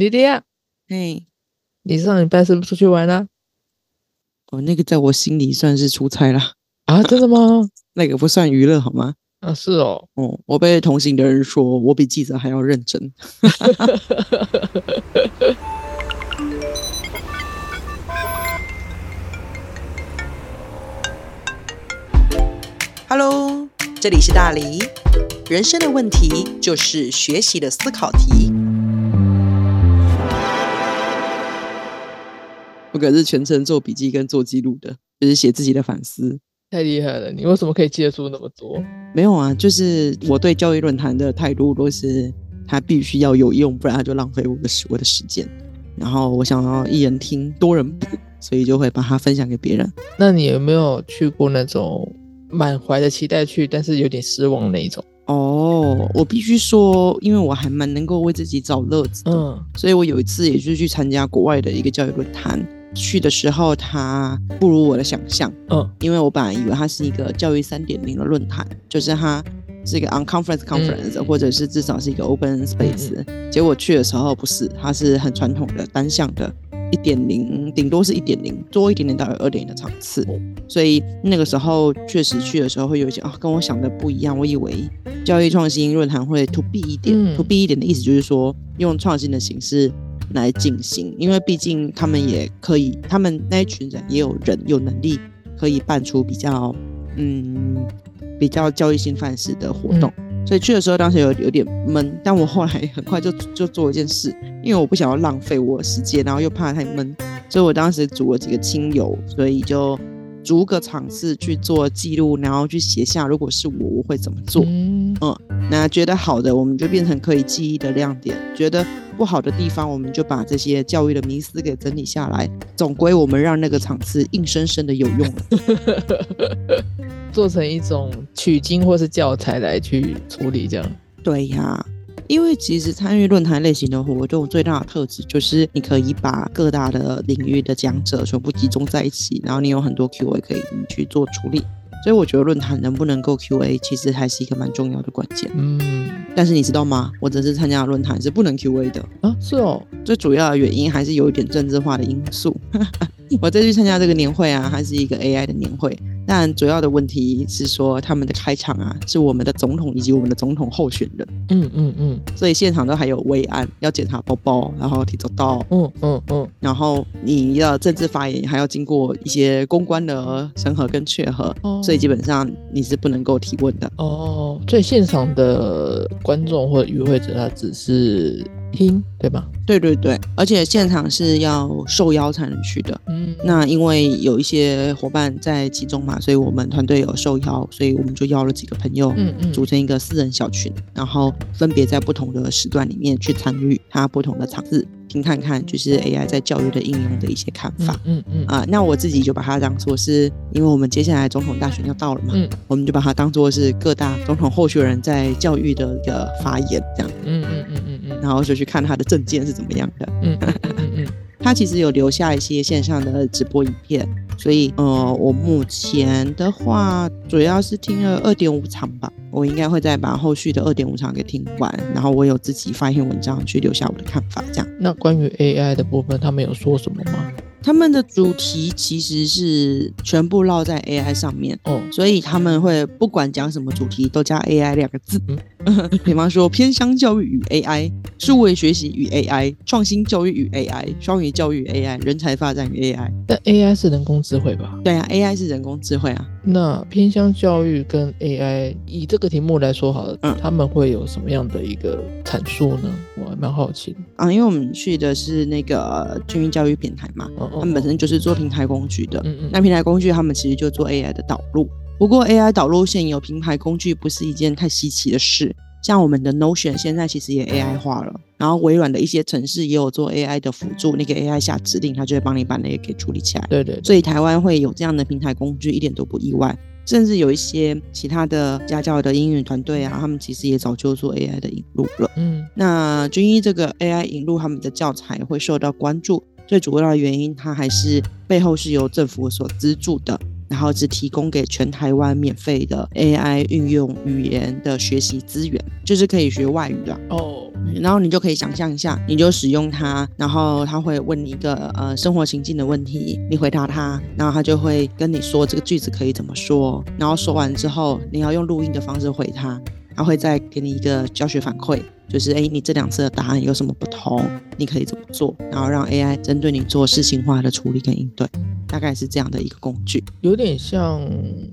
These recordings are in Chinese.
莉莉亚，嘿，你上礼拜是不是出去玩了？哦，那个在我心里算是出差啦，啊，真的吗？那个不算娱乐好吗？啊，是哦。哦，我被同行的人说我比记者还要认真。Hello，这里是大黎。人生的问题就是学习的思考题。我可是全程做笔记跟做记录的，就是写自己的反思。太厉害了！你为什么可以记得住那么多？没有啊，就是我对教育论坛的态度都是，它必须要有用，不然它就浪费我的时我的时间。然后我想要一人听，多人补，所以就会把它分享给别人。那你有没有去过那种满怀的期待去，但是有点失望那一种？哦，我必须说，因为我还蛮能够为自己找乐子的，嗯所以我有一次也就是去参加国外的一个教育论坛。去的时候，它不如我的想象，嗯因为我本来以为它是一个教育三点零的论坛，就是它是一个 unconference conference，、或者是至少是一个 open space、结果去的时候不是，它是很传统的单向的。一点零，顶多是一点零，多一点点到二点零的场次，所以那个时候确实去的时候会有一些啊，跟我想的不一样。我以为教育创新论坛会 to B 一点、嗯 t o B 一点的意思就是说用创新的形式来进行，因为毕竟他们也可以，他们那一群人也有人有能力可以办出比较嗯比较教育性范式的活动。所以去的时候，当时有有点闷，但我后来很快就 就做一件事，因为我不想要浪费我的时间，然后又怕太闷，所以我当时组了几个亲友，所以就逐个场次去做记录，然后去写下如果是我我会怎么做。嗯那觉得好的，我们就变成可以记忆的亮点；觉得不好的地方，我们就把这些教育的迷思给整理下来。总归我们让那个场次硬生生的有用了。做成一种取经或是教材来去处理，这样。对呀，因为其实参与论坛类型的活动最大的特质就是你可以把各大的领域的讲者全部集中在一起，然后你有很多 Q&A 可以去做处理。所以我觉得论坛能不能够 Q&A 其实还是一个蛮重要的关键。嗯但是你知道吗？我这次参加的论坛是不能 Q&A 的。啊，是哦，最主要的原因还是有一点政治化的因素。我这次参加这个年会啊，它是一个 AI 的年会，但主要的问题是说他们的开场啊是我们的总统以及我们的总统候选人，嗯嗯嗯。所以现场都还有慰安，要检查包包，然后提走刀，嗯嗯嗯，然后你要政治发言还要经过一些公关的审核跟确核，哦。所以基本上你是不能够提问的。哦，所以现场的观众或者与会者他只是听，对吧？对对对，而且现场是要受邀才能去的。嗯，那因为有一些伙伴在其中嘛，所以我们团队有受邀，所以我们就邀了几个朋友，嗯嗯。组成一个四人小群，然后分别在不同的时段里面去参与它不同的场次，听看看就是 AI 在教育的应用的一些看法。嗯嗯啊、那我自己就把它当做是，因为我们接下来总统大选要到了嘛，嗯。我们就把它当做是各大总统候选人在教育的一个发言这样，嗯嗯嗯嗯嗯。然后就去看他的证件是怎么样的。嗯嗯嗯嗯他其实有留下一些线上的直播影片，所以呃，我目前的话主要是听了二点五场吧，我应该会再把后续的二点五场给听完，然后我有自己发一篇文章去留下我的看法，这样。那关于 AI 的部分，他们有说什么吗？他们的主题其实是全部落在 AI 上面，哦，所以他们会不管讲什么主题都加 AI 两个字。嗯 比方说偏乡教育与 AI、数位学习与 AI、创新教育与 AI、双语教育与 AI、人才发展与 AI。但 AI 是人工智慧吧？对啊，AI 是人工智慧啊。那偏乡教育跟 AI，以这个题目来说好了，嗯他们会有什么样的一个阐述呢？我还蛮好奇的。啊，因为我们去的是那个军营教育平台嘛，哦他们本身就是做平台工具的。嗯嗯那平台工具他们其实就做 AI 的导入，不过 AI 导入现有平台工具不是一件太稀奇的事。像我们的 Notion 现在其实也 AI 化了，然后微软的一些城市也有做 AI 的辅助，那个 AI 下指令，它就会帮你把那个给处理起来。对对对，所以台湾会有这样的平台工具，一点都不意外。甚至有一些其他的家教的英语团队啊，他们其实也早就做 AI 的引入了。嗯那军医这个 AI 引入他们的教材会受到关注，最主要的原因它还是背后是由政府所资助的。然后只提供给全台湾免费的 AI 运用语言的学习资源，就是可以学外语的。哦，然后你就可以想象一下，你就使用它，然后它会问你一个呃生活情境的问题，你回答它，然后它就会跟你说这个句子可以怎么说，然后说完之后，你要用录音的方式回它，它会再给你一个教学反馈，就是哎你这两次的答案有什么不同，你可以怎么做，然后让 AI 针对你做事情化的处理跟应对，大概是这样的一个工具。有点像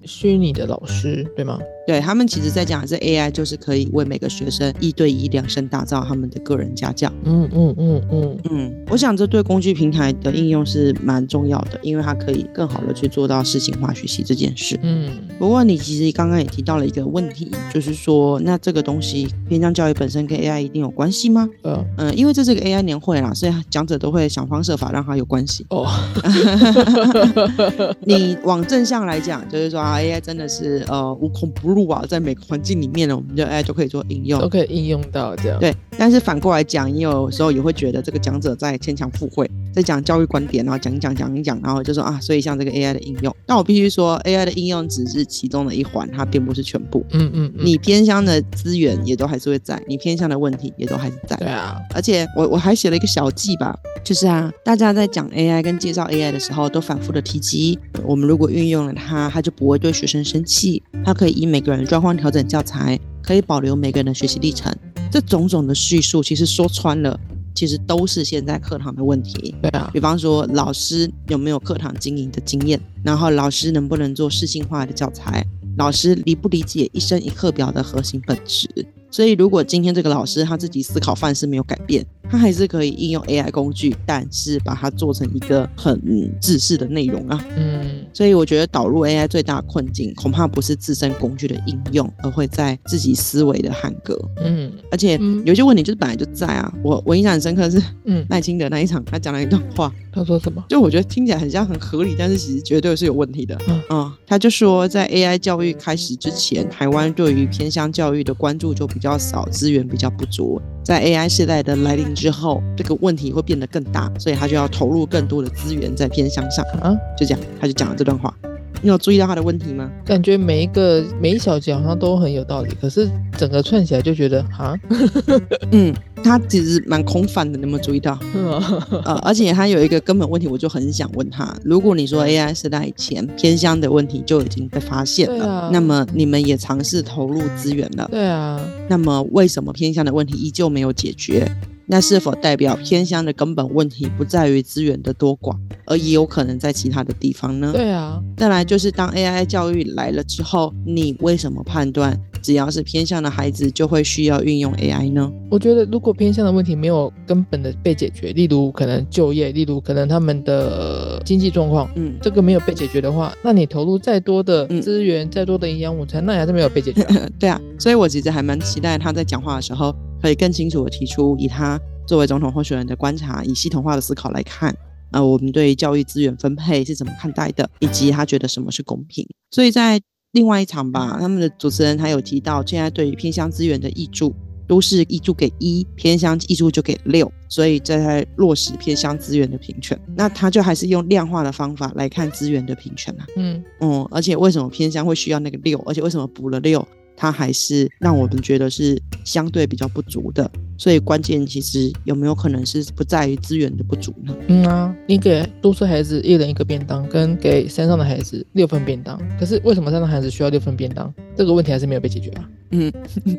虚拟的老师，对吗？对他们其实在讲的是 AI，就是可以为每个学生一对一量身打造他们的个人家教。嗯嗯嗯嗯，嗯，我想这对工具平台的应用是蛮重要的，因为它可以更好的去做到事情化学习这件事。嗯，不过你其实刚刚也提到了一个问题，就是说那这个东西偏向教育本身跟 AI 一定有关系吗？嗯，嗯，因为这是个 AI 年会啦，所以讲者都会想方设法让它有关系。哦，你往正向来讲，就是说啊，AI 真的是呃无孔不入啊，在每个环境里面呢，我们就 AI 都可以做应用都。可以应用到这样。对，但是反过来讲，你有时候也会觉得这个讲者在牵强附会，在讲教育观点，然后讲一讲讲一讲，然后就说啊，所以像这个 AI 的应用，但我必须说，AI 的应用只是其中的一环，它并不是全部。嗯嗯嗯，你偏向的资源也都还是会在，你偏向的问题也都还是在。对啊，而且我我还写了一个小记吧，就是啊，大家在讲 AI 跟介绍 AI 的时候，都反复的提及，我们如果运用了它，它就不会对学生生气，它可以以每个人的状况调整教材，可以保留每个人的学习历程。这种种的叙述，其实说穿了，其实都是现在课堂的问题。对啊，比方说，老师有没有课堂经营的经验，然后老师能不能做适性化的教材，老师理不理解一生一课表的核心本质。所以，如果今天这个老师他自己思考范式没有改变，他还是可以应用 AI 工具，但是把它做成一个很制式的内容啊。嗯，所以我觉得导入 AI 最大的困境，恐怕不是自身工具的应用，而会在自己思维的汉格。嗯而且嗯有些问题就是本来就在啊。我我印象很深刻是嗯，赖清德那一场，他讲了一段话，他说什么？就我觉得听起来很像很合理，但是其实绝对是有问题的。嗯嗯，他就说，在 AI 教育开始之前，台湾对于偏乡教育的关注就比较少，资源比较不足。在 AI 时代的来临之后，这个问题会变得更大，所以他就要投入更多的资源在偏向上。啊，就这样，他就讲了这段话。你有注意到他的问题吗？感觉每一个每一小节好像都很有道理，可是整个串起来就觉得啊，嗯，他其实蛮空泛的，你有没有注意到？呃，而且他有一个根本问题，我就很想问他：如果你说 AI 时代以前偏乡的问题就已经被发现了，啊那么你们也尝试投入资源了，对啊，那么为什么偏乡的问题依旧没有解决？那是否代表偏乡的根本问题不在于资源的多寡，而也有可能在其他的地方呢？对啊，再来就是当 AI 教育来了之后，你为什么判断只要是偏向的孩子就会需要运用 AI 呢？我觉得如果偏向的问题没有根本的被解决，例如可能就业，例如可能他们的经济状况，嗯，这个没有被解决的话，那你投入再多的嗯资源、再多的营养午餐，那也还是没有被解决啊、对啊，所以我其实还蛮期待他在讲话的时候，可以更清楚的提出，以他作为总统候选人的观察，以系统化的思考来看，呃，我们对教育资源分配是怎么看待的，以及他觉得什么是公平。所以在另外一场吧，他们的主持人还有提到，现在对于偏乡资源的挹注。都是挹注给一，偏乡挹注就给六，所以在落实偏乡资源的平权。那他就还是用量化的方法来看资源的平权啊。嗯，嗯，而且为什么偏乡会需要那个六？而且为什么补了六，它还是让我们觉得是相对比较不足的？所以关键其实有没有可能是不在于资源的不足呢？嗯啊，你给都市孩子一人一个便当，跟给山上的孩子六份便当，可是为什么山上孩子需要六份便当？这个问题还是没有被解决啊。嗯，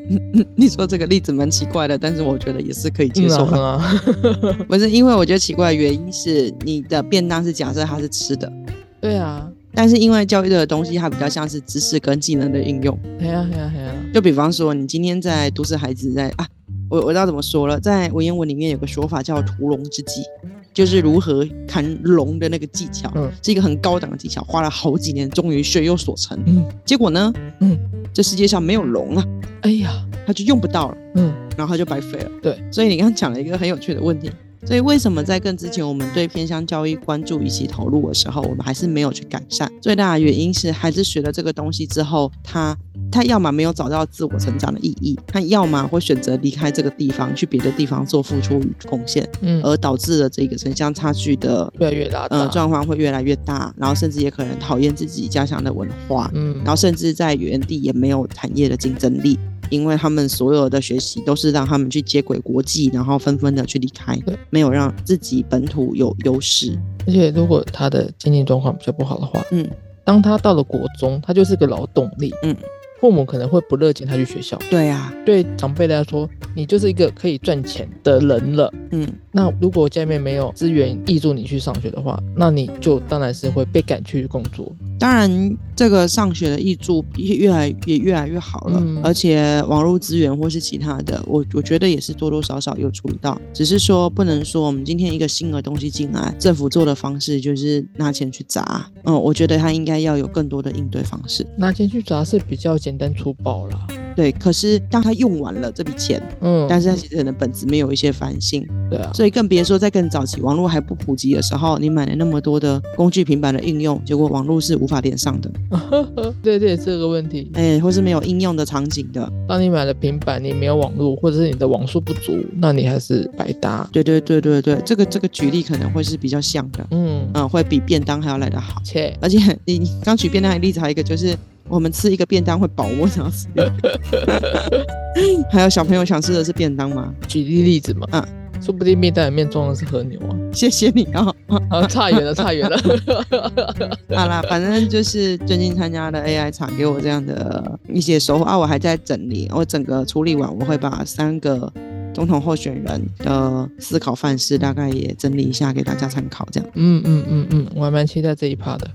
你说这个例子蛮奇怪的，但是我觉得也是可以接受的。嗯啊，不是因为我觉得奇怪的原因是你的便当是假设它是吃的，对啊，但是因为教育的东西它比较像是知识跟技能的应用。对啊，对啊，对啊，就比方说，你今天在都市孩子在啊，我我知道怎么说了，在文言文里面有个说法叫屠龙之计，就是如何砍龙的那个技巧，嗯。是一个很高档的技巧，花了好几年，终于学有所成。嗯。结果呢，嗯，这世界上没有龙啊，哎呀，他就用不到了，嗯，然后他就白费了。对，所以你刚刚讲了一个很有趣的问题，所以为什么在更之前，我们对偏乡教育关注以及投入的时候，我们还是没有去改善？最大的原因是，孩子学了这个东西之后，他他要么没有找到自我成长的意义，他要么会选择离开这个地方，去别的地方做付出与贡献，嗯，而导致了这个城乡差距的越来越大，呃状况会越来越大，然后甚至也可能讨厌自己家乡的文化，嗯，然后甚至在原地也没有产业的竞争力。因为他们所有的学习都是让他们去接轨国际，然后纷纷的去离开对，没有让自己本土有优势。而且如果他的经济状况比较不好的话，嗯，当他到了国中，他就是个劳动力，嗯，父母可能会不乐见他去学校。对啊，对长辈来说，你就是一个可以赚钱的人了。嗯，那如果家里面没有资源挹注你去上学的话，那你就当然是会被赶去工作。当然这个上学的益助也越来也越来越好了，嗯而且网络资源或是其他的，我我觉得也是多多少少有处理到，只是说不能说我们今天一个新的东西进来，政府做的方式就是拿钱去砸。嗯，我觉得他应该要有更多的应对方式。拿钱去砸是比较简单粗暴啦。对，可是当他用完了这笔钱，嗯，但是他其实可能本子没有一些反省，对啊，所以更别说在更早期网络还不普及的时候，你买了那么多的工具、平板的应用，结果网络是无法连上的，对对，这个问题。哎，或是没有应用的场景的。当你买了平板，你没有网络，或者是你的网速不足，那你还是白搭。对对对对对，这个这个举例可能会是比较像的，嗯，嗯，会比便当还要来得好。切，而且你你刚举便当的例子，还有一个就是我们吃一个便当会饱，我想要吃。还有小朋友想吃的是便当吗？举例例子嘛，嗯说不定面袋里面装的是和牛啊。谢谢你哦。啊，差远了，差远了。好啦，反正就是最近参加的 AI 厂，给我这样的一些收获啊。我还在整理，我整个处理完，我会把三个总统候选人的思考范式大概也整理一下给大家参考。这样，嗯嗯嗯嗯，我还蛮期待这一趴的。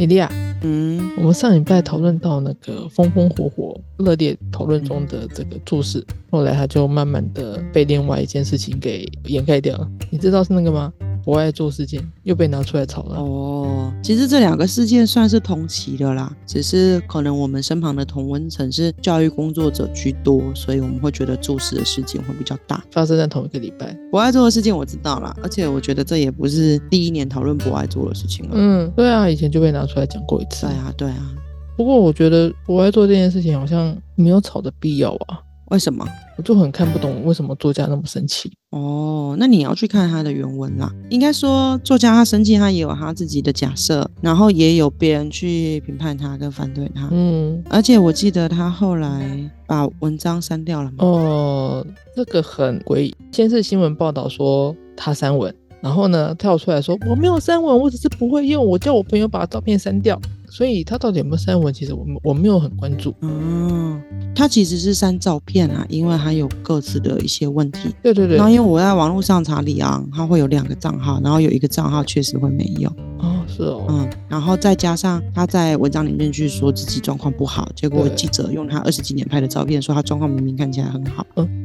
莉莉亚，嗯，我们上礼拜讨论到那个风风火火、热烈讨论中的这个注释，后来它就慢慢的被另外一件事情给掩盖掉了。你知道是那个吗？博爱做事件又被拿出来炒了。哦，其实这两个事件算是同期的啦，只是可能我们身旁的同温层是教育工作者居多，所以我们会觉得注视的事件会比较大。发生在同一个礼拜。博爱做的事件我知道啦，而且我觉得这也不是第一年讨论博爱做的事情了。嗯，对啊，以前就被拿出来讲过一次对。啊，对啊，不过我觉得博爱做这件事情好像没有吵的必要啊，为什么？我就很看不懂为什么作家那么生气。哦，那你要去看他的原文啦。应该说，作家他生气，他也有他自己的假设，然后也有别人去评判他跟反对他。嗯，而且我记得他后来把文章删掉了嘛。哦，这个很诡异。先是新闻报道说他删文，然后呢跳出来说我没有删文，我只是不会用，我叫我朋友把照片删掉。所以他到底有没有删文，其实我我没有很关注。嗯，他其实是删照片啊，因为他有各自的一些问题。对对对然，后因为我在网络上查李昂，他会有两个账号，然后有一个账号确实会没有。哦是哦，嗯，然后再加上他在文章里面去说自己状况不好，结果对记者用他二十几年拍的照片说他状况明明看起来很好。嗯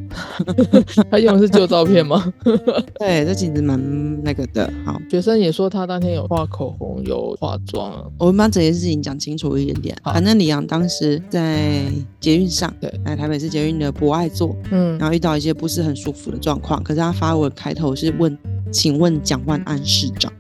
他用的是旧照片吗？对，这其实蛮那个的。好，学生也说他当天有画口红，有化妆。我们把整件事情讲清楚一点点。反正李阳当时在捷运上，对来台北市捷运的博爱座，嗯然后遇到一些不是很舒服的状况，可是他发文开头是问，请问蒋万安市长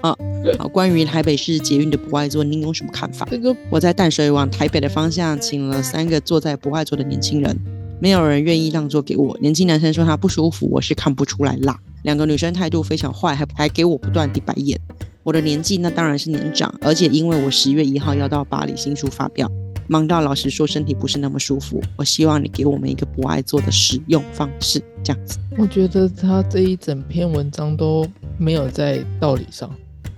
啊，好，关于台北市捷运的不爱座，您有什么看法？这个我在淡水往台北的方向，请了三个坐在不爱座的年轻人，没有人愿意让座给我。年轻男生说他不舒服，我是看不出来啦。两个女生态度非常坏，还还给我不断地白眼。我的年纪那当然是年长，而且因为我十月一号要到巴黎新书发表，忙到老实说身体不是那么舒服。我希望你给我们一个不爱做的使用方式，这样子。我觉得他这一整篇文章都没有在道理上。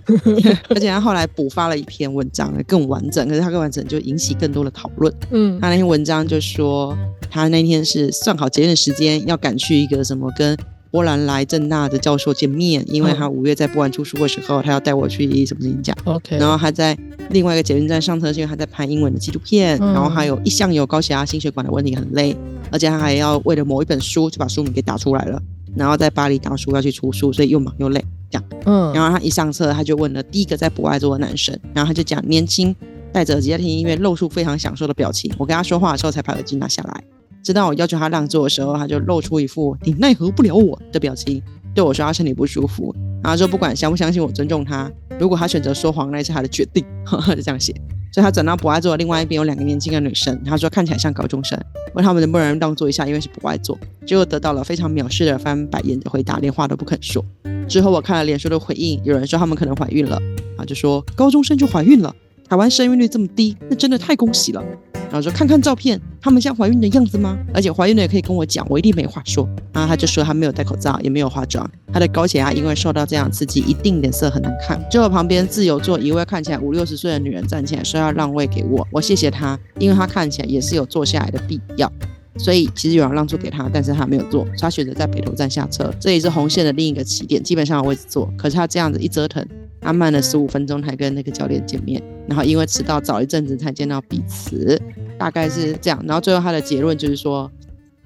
而且他后来补发了一篇文章，更完整，可是他更完整就引起更多的讨论。嗯他那篇文章就说，他那天是算好节日的时间，要赶去一个什么跟波兰来正大的教授见面，因为他五月在波兰出书的时候，他要带我去什么演讲。，OK，然后他在另外一个捷运站上车，是因为他在拍英文的纪录片，嗯然后还有一向有高血压、心血管的问题，很累，而且他还要为了某一本书就把书名给打出来了，然后在巴黎打书要去出书，所以又忙又累这样。嗯，然后他一上车，他就问了第一个在博爱座的男生，然后他就讲年轻，戴着耳机在听音乐，露出非常享受的表情。我跟他说话的时候才把耳机拿下来，直到我要求他让座的时候，他就露出一副你奈何不了我的表情，对我说他身体不舒服，然后说不管相不相信我尊重他，如果他选择说谎，那是他的决定，呵呵就这样写。所以他转到博爱座的另外一边有两个年轻的女生，他说看起来像高中生，问他们能不能让座一下，因为是博爱座。结果得到了非常藐视的翻白眼的回答，连话都不肯说。之后我看了脸书的回应，有人说他们可能怀孕了，啊，就说高中生就怀孕了，台湾生育率这么低，那真的太恭喜了。然后说看看照片，他们像怀孕的样子吗？而且怀孕的也可以跟我讲，我一定没话说。然后他就说他没有戴口罩，也没有化妆，他的高血压因为受到这样刺激，一定脸色很难看。就我旁边自由坐一位看起来五六十岁的女人站起来说要让位给我，我谢谢她，因为她看起来也是有坐下来的必要。所以其实有人让座给他，但是他没有坐，他选择在北投站下车，这也是红线的另一个起点，基本上有位置坐。可是他这样子一折腾，他慢了十五分钟才跟那个教练见面，然后因为迟到早一阵子才见到彼此，大概是这样。然后最后他的结论就是说，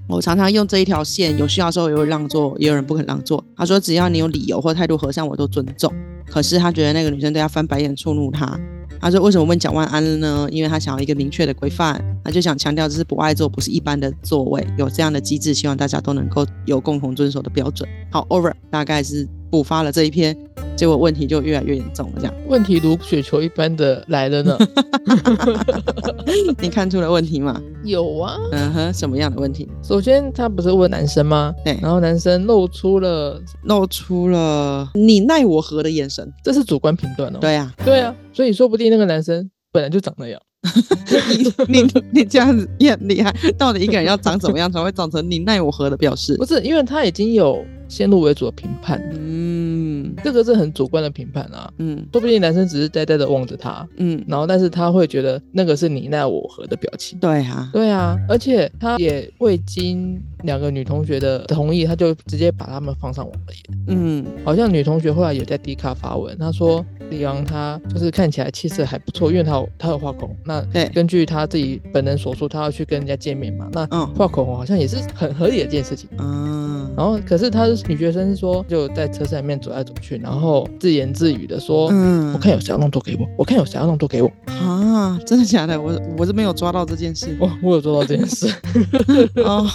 我常常用这一条线，有需要的时候也会让座，也有人不肯让座。他说只要你有理由或态度和善，我都尊重。可是他觉得那个女生对他翻白眼触怒他。他说：“为什么问蒋万安呢？因为他想要一个明确的规范，他就想强调这是不爱坐，不是一般的座位，有这样的机制，希望大家都能够有共同遵守的标准。”好，over，大概是补发了这一篇，结果问题就越来越严重了。这样问题如雪球一般的来了呢？你看出了问题吗？有啊。嗯哼，什么样的问题？首先，他不是问男生吗？对，然后男生露出了露出了你奈我何的眼神，这是主观评断哦。对呀，对啊，所以说不定那个男生本来就长那样。你你你这样子也很厉害，到底一个人要长怎么样才会长成你奈我何的表示？不是，因为他已经有先入为主的评判。嗯，这个是很主观的评判啊。嗯说不定男生只是呆呆的望着他，嗯，然后但是他会觉得那个是你奈我何的表情。对啊，对啊，而且他也未经两个女同学的同意，他就直接把他们放上网了耶。嗯好像女同学后来有在 D 卡发文，她说李昂他就是看起来气色还不错，因为他有他有画口红。那根据他自己本人所述，他要去跟人家见面嘛，那嗯画口红好像也是很合理的一件事情。嗯然后可是她是女学生是说就在车上里面走来走去，然后自言自语的说。嗯我看有谁要弄多给我，我看有谁要弄多给我，啊，真的假的？我我是没有抓到这件事。我我有做到这件事。哦，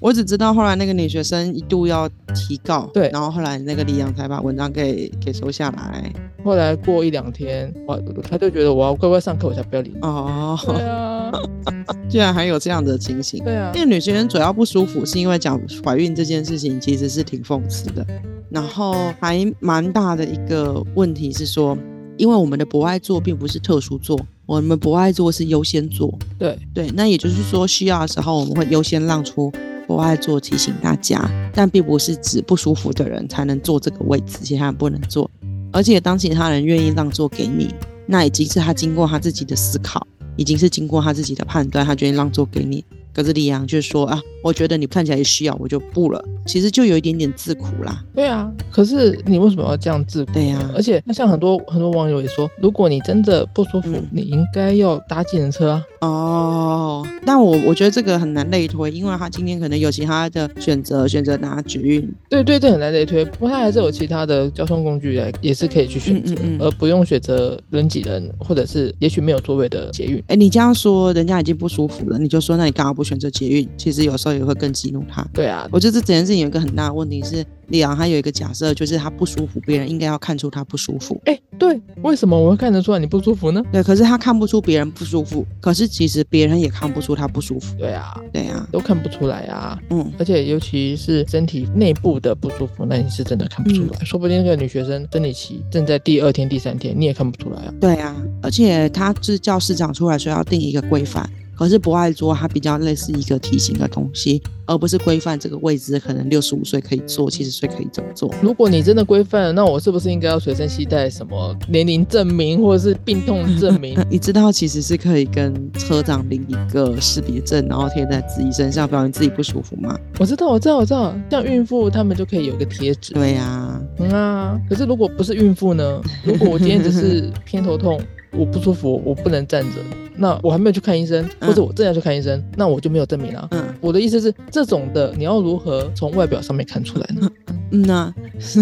我只知道后来那个女学生一度要提告，对。然后后来那个李阳才把文章给给收下来。后来过一两天，我他就觉得我要乖乖上课，我才不要理你。哦，对啊，居然还有这样的情形。对啊。那，个女学生主要不舒服，是因为讲怀孕这件事情其实是挺讽刺的，然后还蛮大的一个问题是说，因为我们的博爱座并不是特殊座，我们博爱座是优先座，对。对，那也就是说需要的时候我们会优先让出不爱坐提醒大家，但并不是指不舒服的人才能坐这个位置，其他人不能坐，而且当其他人愿意让座给你，那已经是他经过他自己的思考。已经是经过他自己的判断，他决定让座给你。可是李阳就说啊，我觉得你看起来需要，我就不了。其实就有一点点自苦啦。对啊。可是你为什么要这样自苦？对呀、而且那像很多很多网友也说，如果你真的不舒服，嗯你应该要搭计程车啊。哦，但我我觉得这个很难类推，因为他今天可能有其他的选择，选择拿捷运。对对，这很难类推。不过他还是有其他的交通工具来，也是可以去选择，嗯嗯嗯而不用选择人挤人，或者是也许没有座位的捷运。哎，你这样说，人家已经不舒服了，你就说那你干嘛不选择捷运？其实有时候也会更激怒他。对啊，我觉得这整件事情有一个很大的问题是，李昂他有一个假设，就是他不舒服，别人应该要看出他不舒服。哎，对，为什么我会看得出来你不舒服呢？对，可是他看不出别人不舒服，可是其实别人也看不出他不舒服。对啊，对啊、都看不出来啊。嗯，而且尤其是身体内部的不舒服，那你是真的看不出来。说不定那个女学生生理期正在第二天、第三天，你也看不出来啊。对啊，而且他是叫市长出来说要定一个规范，可是不爱桌它比较类似一个提醒的东西，而不是规范这个位置可能六十五岁可以坐，七十岁可以怎么做。如果你真的规范了，那我是不是应该要随身携带什么年龄证明或者是病痛证明？你知道其实是可以跟车长领一个识别证，然后贴在自己身上，表明自己不舒服吗？我知道，我知道，我知道，像孕妇她们就可以有一个贴纸。对呀、嗯啊，可是如果不是孕妇呢？如果我今天只是偏头痛，我不舒服，我不能站着，那我还没有去看医生，或者我正要去看医生，那我就没有证明啊。嗯我的意思是，这种的你要如何从外表上面看出来呢？嗯呐、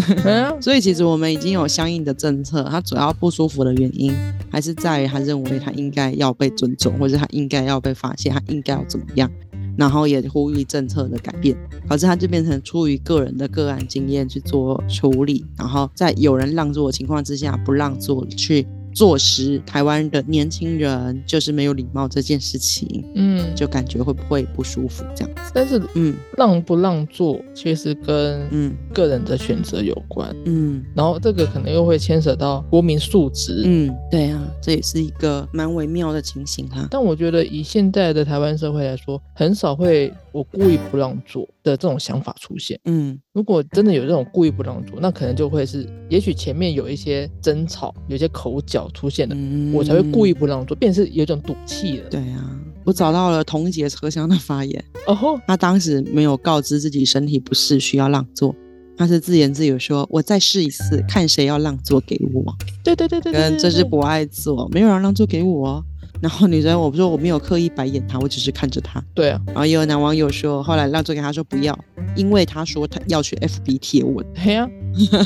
所以其实我们已经有相应的政策，他主要不舒服的原因还是在于他认为他应该要被尊重，或者他应该要被发现，他应该要怎么样。然后也呼吁政策的改变。导致他就变成出于个人的个案经验去做处理，然后在有人让座的情况之下不让座去。坐实台湾的年轻人就是没有礼貌这件事情，嗯，就感觉会不会不舒服这样子？但是嗯让不让座其实跟嗯个人的选择有关，嗯然后这个可能又会牵扯到国民素质。嗯，对啊，这也是一个蛮微妙的情形哈。但我觉得以现在的台湾社会来说，很少会我故意不让座的这种想法出现。嗯如果真的有这种故意不让座，那可能就会是，也许前面有一些争吵，有一些口角出现的，嗯我才会故意不让座，便是有一种赌气了。对啊，我找到了同一节车厢的发言，哦吼，他当时没有告知自己身体不适需要让座，他是自言自语说：“我再试一次，看谁要让座给我。对对对对”对跟这是不爱坐，没有人让座给我哦。然后女生我说我没有刻意白眼他，我只是看着他。对啊，然后也有男网友说，后来让座给他说不要，因为他说他要去 FB 贴文，嘿呀、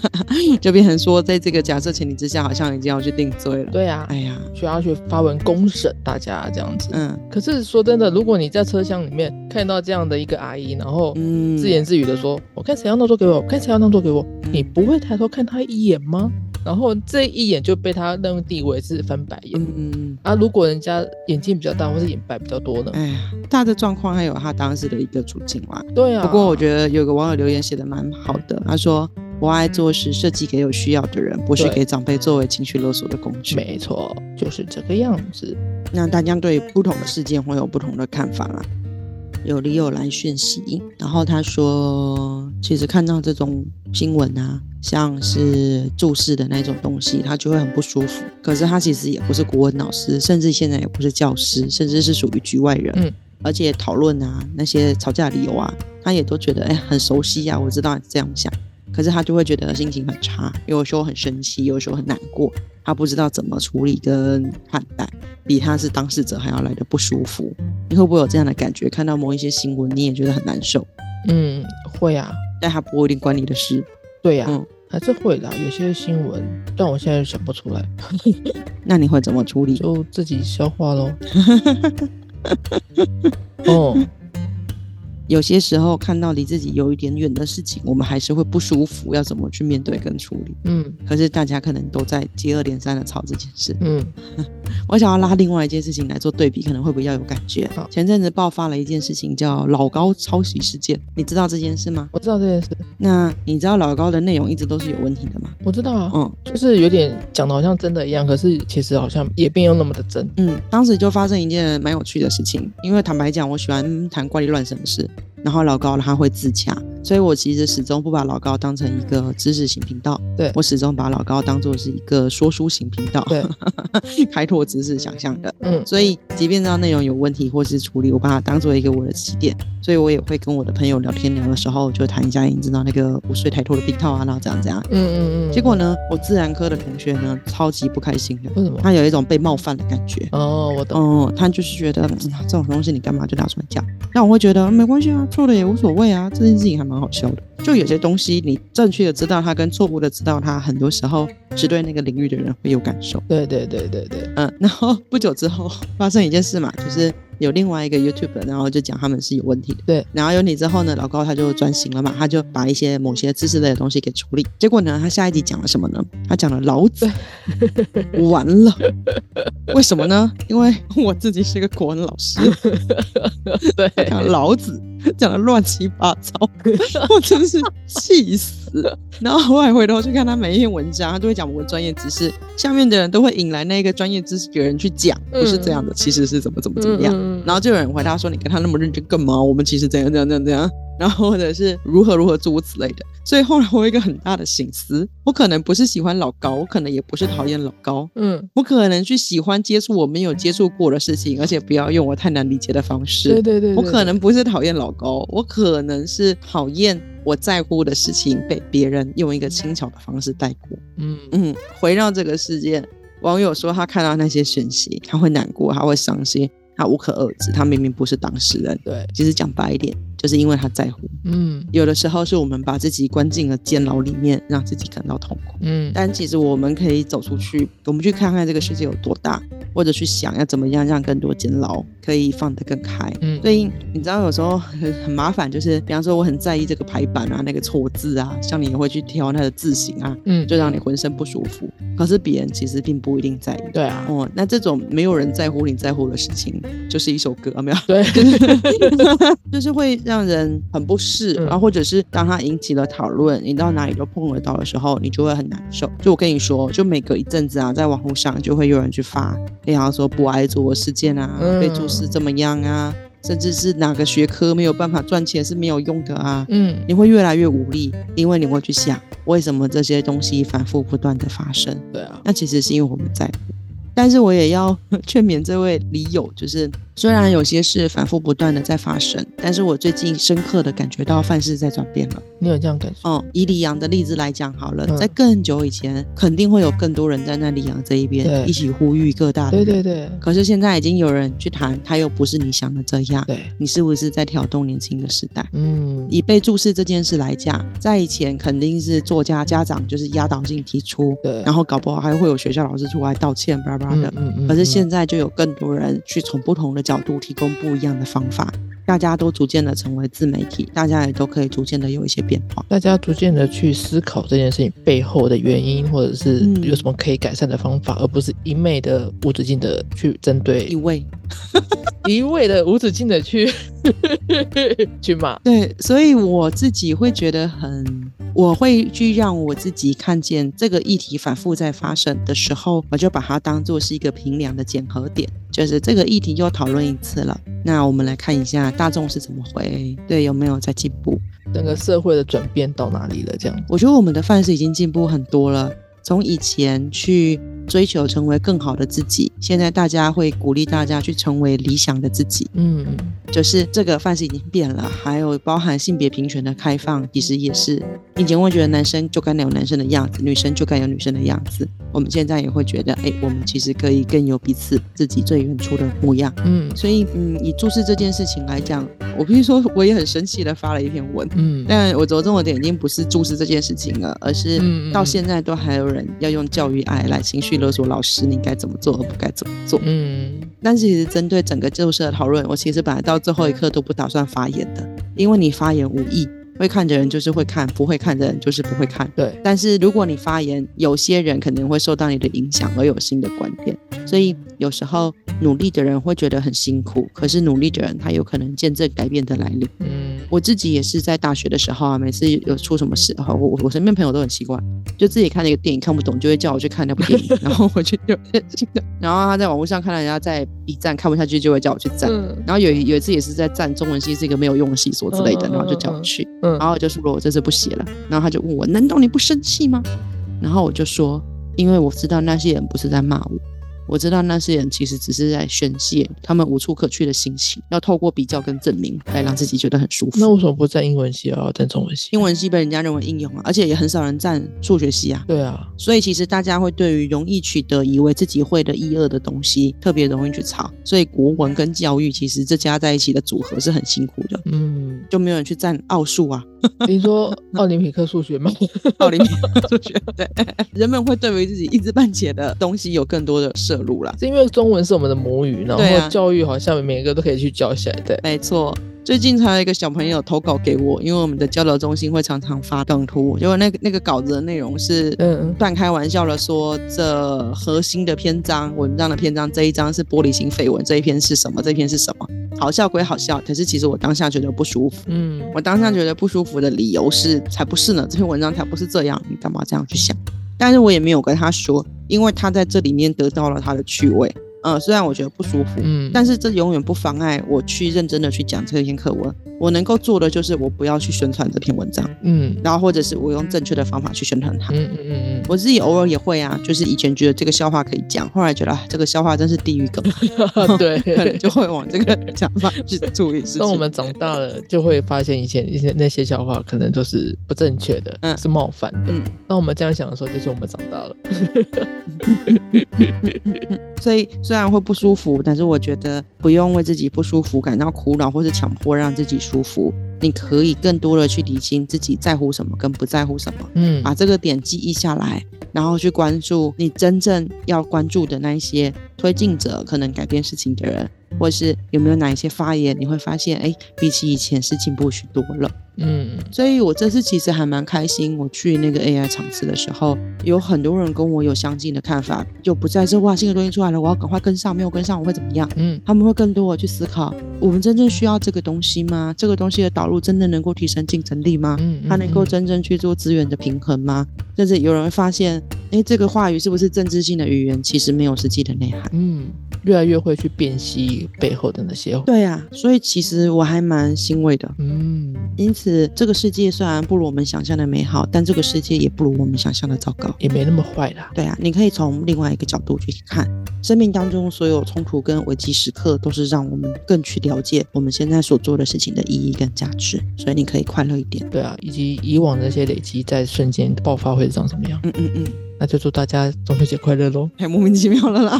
就变成说在这个假设前提之下，好像已经要去定罪了。对啊，哎呀，需要去发文公审大家这样子。嗯可是说真的，如果你在车厢里面看到这样的一个阿姨，然后嗯，自言自语的说：“我看谁要让座给我，我看谁要让座给我。”你不会抬头看她一眼吗？然后这一眼就被他认定为是翻白眼。嗯嗯，啊，如果人家眼睛比较大，或是眼白比较多呢？哎呀，他的状况还有他当时的一个处境啦。对啊。不过我觉得有个网友留言写的蛮好的，他说：“我爱做是设计给有需要的人，不是对给长辈作为情绪勒索的工具。”没错，就是这个样子。那大家对不同的事件会有不同的看法啦。有李友来讯息，然后他说，其实看到这种新闻啊，像是注释的那种东西，他就会很不舒服。可是他其实也不是国文老师，甚至现在也不是教师，甚至是属于局外人。嗯，而且讨论啊那些吵架理由啊，他也都觉得哎很熟悉呀、我知道你这样想。可是他就会觉得心情很差，有时候很生气，有时候很难过，他不知道怎么处理跟看待，比他是当事者还要来的不舒服。你会不会有这样的感觉？看到某一些新闻，你也觉得很难受，嗯，会啊，但他不一定关你的事。对呀、嗯还是会啦。有些新闻，但我现在想不出来，那你会怎么处理？就自己消化喽。哦，有些时候看到离自己有一点远的事情，我们还是会不舒服，要怎么去面对跟处理？嗯可是大家可能都在接二连三的吵这件事。嗯，我想要拉另外一件事情来做对比，可能会比较有感觉好。前阵子爆发了一件事情，叫老高抄袭事件，你知道这件事吗？我知道这件事，那你知道老高的内容一直都是有问题的吗？我知道啊，嗯就是有点讲的好像真的一样，可是其实好像也并没有那么的真。嗯，当时就发生一件蛮有趣的事情，因为坦白讲，我喜欢谈怪力乱神的事，然后老高他会自洽，所以我其实始终不把老高当成一个知识型频道，对我始终把老高当做是一个说书型频道，对，开拓知识想象的。嗯所以，即便知道内容有问题或是处理，我把它当做一个我的起点，所以我也会跟我的朋友聊天聊的时候，就谈一下，你知道那个五岁抬头的病套啊，然后怎样怎样。嗯嗯嗯。结果呢，我自然科的同学呢，超级不开心的，为什么？他有一种被冒犯的感觉。哦，我懂。哦、他就是觉得、嗯这种东西你干嘛就拿出来讲？那我会觉得、嗯没关系啊，错了也无所谓啊，这件事情还蛮好笑的。就有些东西你正确的知道它跟错误的知道它，很多时候是对那个领域的人会有感受。对对对对对，嗯，然后不久之后发生一件事嘛，就是有另外一个 YouTube，然后就讲他们是有问题的。对，然后有你之后呢，老高他就转型了嘛，他就把一些某些知识类的东西给处理。结果呢，他下一集讲了什么呢？他讲了老子，完了，为什么呢？因为我自己是个国文老师，对，讲老子讲的乱七八糟，我真是气死。了。然后后来回头去看他每一篇文章，他都会讲我们专业知识，下面的人都会引来那个专业知识的人去讲，不是这样的，其实是怎么怎么怎么样。嗯然后就有人回答说：“你跟他那么认真干嘛？我们其实怎样怎样怎样怎样。”然后或者是如何如何诸如此类的。所以后来我有一个很大的醒思，我可能不是喜欢老高，我可能也不是讨厌老高，嗯，我可能去喜欢接触我没有接触过的事情，而且不要用我太难理解的方式。对对对，我可能不是讨厌老高，我可能是讨厌我在乎的事情被别人用一个轻巧的方式带过。嗯嗯，回到这个世界，网友说他看到那些讯息，他会难过，他会伤心，他无可遏制。他明明不是当事人，对，其实讲白一点，就是因为他在乎。嗯有的时候是我们把自己关进了监牢里面，让自己感到痛苦。嗯但其实我们可以走出去，我们去看看这个世界有多大，或者去想要怎么样让更多监牢可以放得更开。嗯，所以你知道有时候很很麻烦，就是比方说我很在意这个排版啊，那个错字啊，像你也会去挑它的字形啊，嗯，就让你浑身不舒服。可是别人其实并不一定在意。对啊，哦，那这种没有人在乎你在乎的事情，就是一首歌，有没有？对，就是会让人很不适，嗯然后或者是当它引起了讨论，你到哪里都碰得到的时候，你就会很难受。就我跟你说，就每隔一阵子啊，在网络上就会有人去发，比方说不爱做事件啊，嗯被注视怎么样啊，甚至是哪个学科没有办法赚钱是没有用的啊。嗯，你会越来越无力，因为你会去想，为什么这些东西反复不断的发生？对啊，那其实是因为我们在乎。但是我也要 劝勉这位李友，就是虽然有些事反复不断的在发生，但是我最近深刻的感觉到范式在转变了。你有这样感受？哦，以李阳的例子来讲好了，嗯在更久以前，肯定会有更多人站在李阳这一边，一起呼吁各大的对。对对可是现在已经有人去谈，他又不是你想的这样，对，你是不是在挑动年轻的时代？嗯，以被注视这件事来讲，在以前肯定是作家家长就是压倒性提出，对，然后搞不好还会有学校老师出来道歉，巴拉巴拉的。嗯嗯，可是现在就有更多人去从不同的角度提供不一样的方法，大家都逐渐的成为自媒体，大家也都可以逐渐的有一些变化。大家逐渐的去思考这件事情背后的原因，或者是嗯有什么可以改善的方法，而不是一昧的 无止境的去针一对，位一味的无止境的去去骂。对，所以我自己会觉得很，我会去让我自己看见这个议题反复在发生的时候，我就把它当做是一个平量的检核点，就是这个议题又讨论一次了，那我们来看一下大众是怎么回，对，有没有在进步？整个社会的转变到哪里了？这样，我觉得我们的范式已经进步很多了，从以前去追求成为更好的自己，现在大家会鼓励大家去成为理想的自己，嗯，就是这个范式已经变了。还有包含性别平权的开放，其实也是以前会觉得男生就该有男生的样子，女生就该有女生的样子。我们现在也会觉得，哎，我们其实可以更有彼此自己最原初的模样。嗯所以，嗯，以注视这件事情来讲，我必须说，我也很生气的发了一篇文。嗯，但我着重的点已经不是注视这件事情了，而是到现在都还有人要用教育爱来情绪勒索老师，你该怎么做而不该怎么做。嗯但是其实针对整个旧社的讨论，我其实本来到最后一刻都不打算发言的，因为你发言无益，会看的人就是会看，不会看的人就是不会看。对，但是如果你发言，有些人可能会受到你的影响而有新的观点，所以有时候努力的人会觉得很辛苦，可是努力的人他有可能见证改变的来临。嗯我自己也是在大学的时候啊，每次有出什么事哈，我我我身边朋友都很奇怪，就自己看那个电影看不懂，就会叫我去看那部电影，然后我就有新的，然后他在网络上看到人家在 B 站看不下去，就会叫我去赞。嗯然后有有一次也是在赞中文系是一个没有用的系所之类的，然后就叫我去，嗯然后我就说我这次不写了，然后他就问我，难道你不生气吗？然后我就说，因为我知道那些人不是在骂我，我知道那些人其实只是在宣泄他们无处可去的心情，要透过比较跟证明来让自己觉得很舒服。那为什么不在英文系，而要在中文系？英文系被人家认为应用啊，而且也很少人占数学系啊。对啊，所以其实大家会对于容易取得、以为自己会的一二的东西，特别容易去吵。所以国文跟教育其实这加在一起的组合是很辛苦的，嗯，就没有人去占奥数啊、你说奥林匹克数学吗？奥林匹克数学。对，人们会对于自己一知半解的东西有更多的摄入啦。是因为中文是我们的母语，然后教育好像每个都可以去教起来对。没错。最近才有一个小朋友投稿给我，因为我们的交流中心会常常发梗图，结果那个那个稿子的内容是嗯半开玩笑的说，这核心的篇章文章的篇章这一章是玻璃心绯闻，这一篇是什么？这一篇是什么？好笑归好笑，可是其实我当下觉得不舒服。嗯我当下觉得不舒服的理由是，才不是呢，这篇文章才不是这样，你干嘛这样去想？但是我也没有跟他说，因为他在这里面得到了他的趣味。嗯，虽然我觉得不舒服，嗯，但是这永远不妨碍我去认真的去讲这篇课文。我能够做的就是我不要去宣传这篇文章，嗯然后或者是我用正确的方法去宣传它。嗯嗯嗯我自己偶尔也会啊，就是以前觉得这个笑话可以讲，后来觉得、啊、这个笑话真是地狱梗，嗯，对，可能就会往这个想法去注意。当我们长大了，就会发现以前一些那些笑话可能都是不正确的，嗯是冒犯的。嗯当我们这样想的时候，就是我们长大了。所以虽然会不舒服，但是我觉得不用为自己不舒服感到苦恼，或是强迫让自己舒服。你可以更多的去理清自己在乎什么跟不在乎什么，嗯把这个点记忆下来，然后去关注你真正要关注的那一些推进者，可能改变事情的人，或是有没有哪一些发言，你会发现，哎，比起以前是进步许多了。嗯，所以我这次其实还蛮开心。我去那个 AI 场次的时候，有很多人跟我有相近的看法，就不再是哇新的东西出来了，我要赶快跟上，没有跟上我会怎么样？嗯他们会更多的去思考，我们真正需要这个东西吗？这个东西的导入真的能够提升竞争力吗？嗯，它能够嗯真正去做资源的平衡吗？甚至有人会发现，哎，这个话语是不是政治性的语言，其实没有实际的内涵。嗯，越来越会去辨析背后的那些，对啊，所以其实我还蛮欣慰的。嗯因此，这个世界虽然不如我们想象的美好，但这个世界也不如我们想象的糟糕。也没那么坏啦。对啊，你可以从另外一个角度去看，生命当中所有冲突跟危机时刻，都是让我们更去了解我们现在所做的事情的意义跟价值。所以你可以快乐一点。对啊，以及以往那些累积，在瞬间爆发会长什么样？嗯嗯嗯，那就祝大家中秋节快乐喽！太莫名其妙了啦。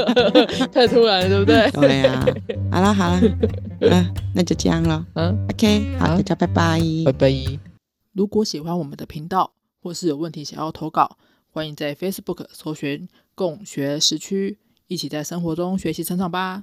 太突然了，对不对？对呀、好啦好啦，嗯、那就这样了。嗯，OK，好大家拜拜。拜拜。如果喜欢我们的频道，或是有问题想要投稿，欢迎在 Facebook 搜寻“共学时区”，一起在生活中学习成长吧。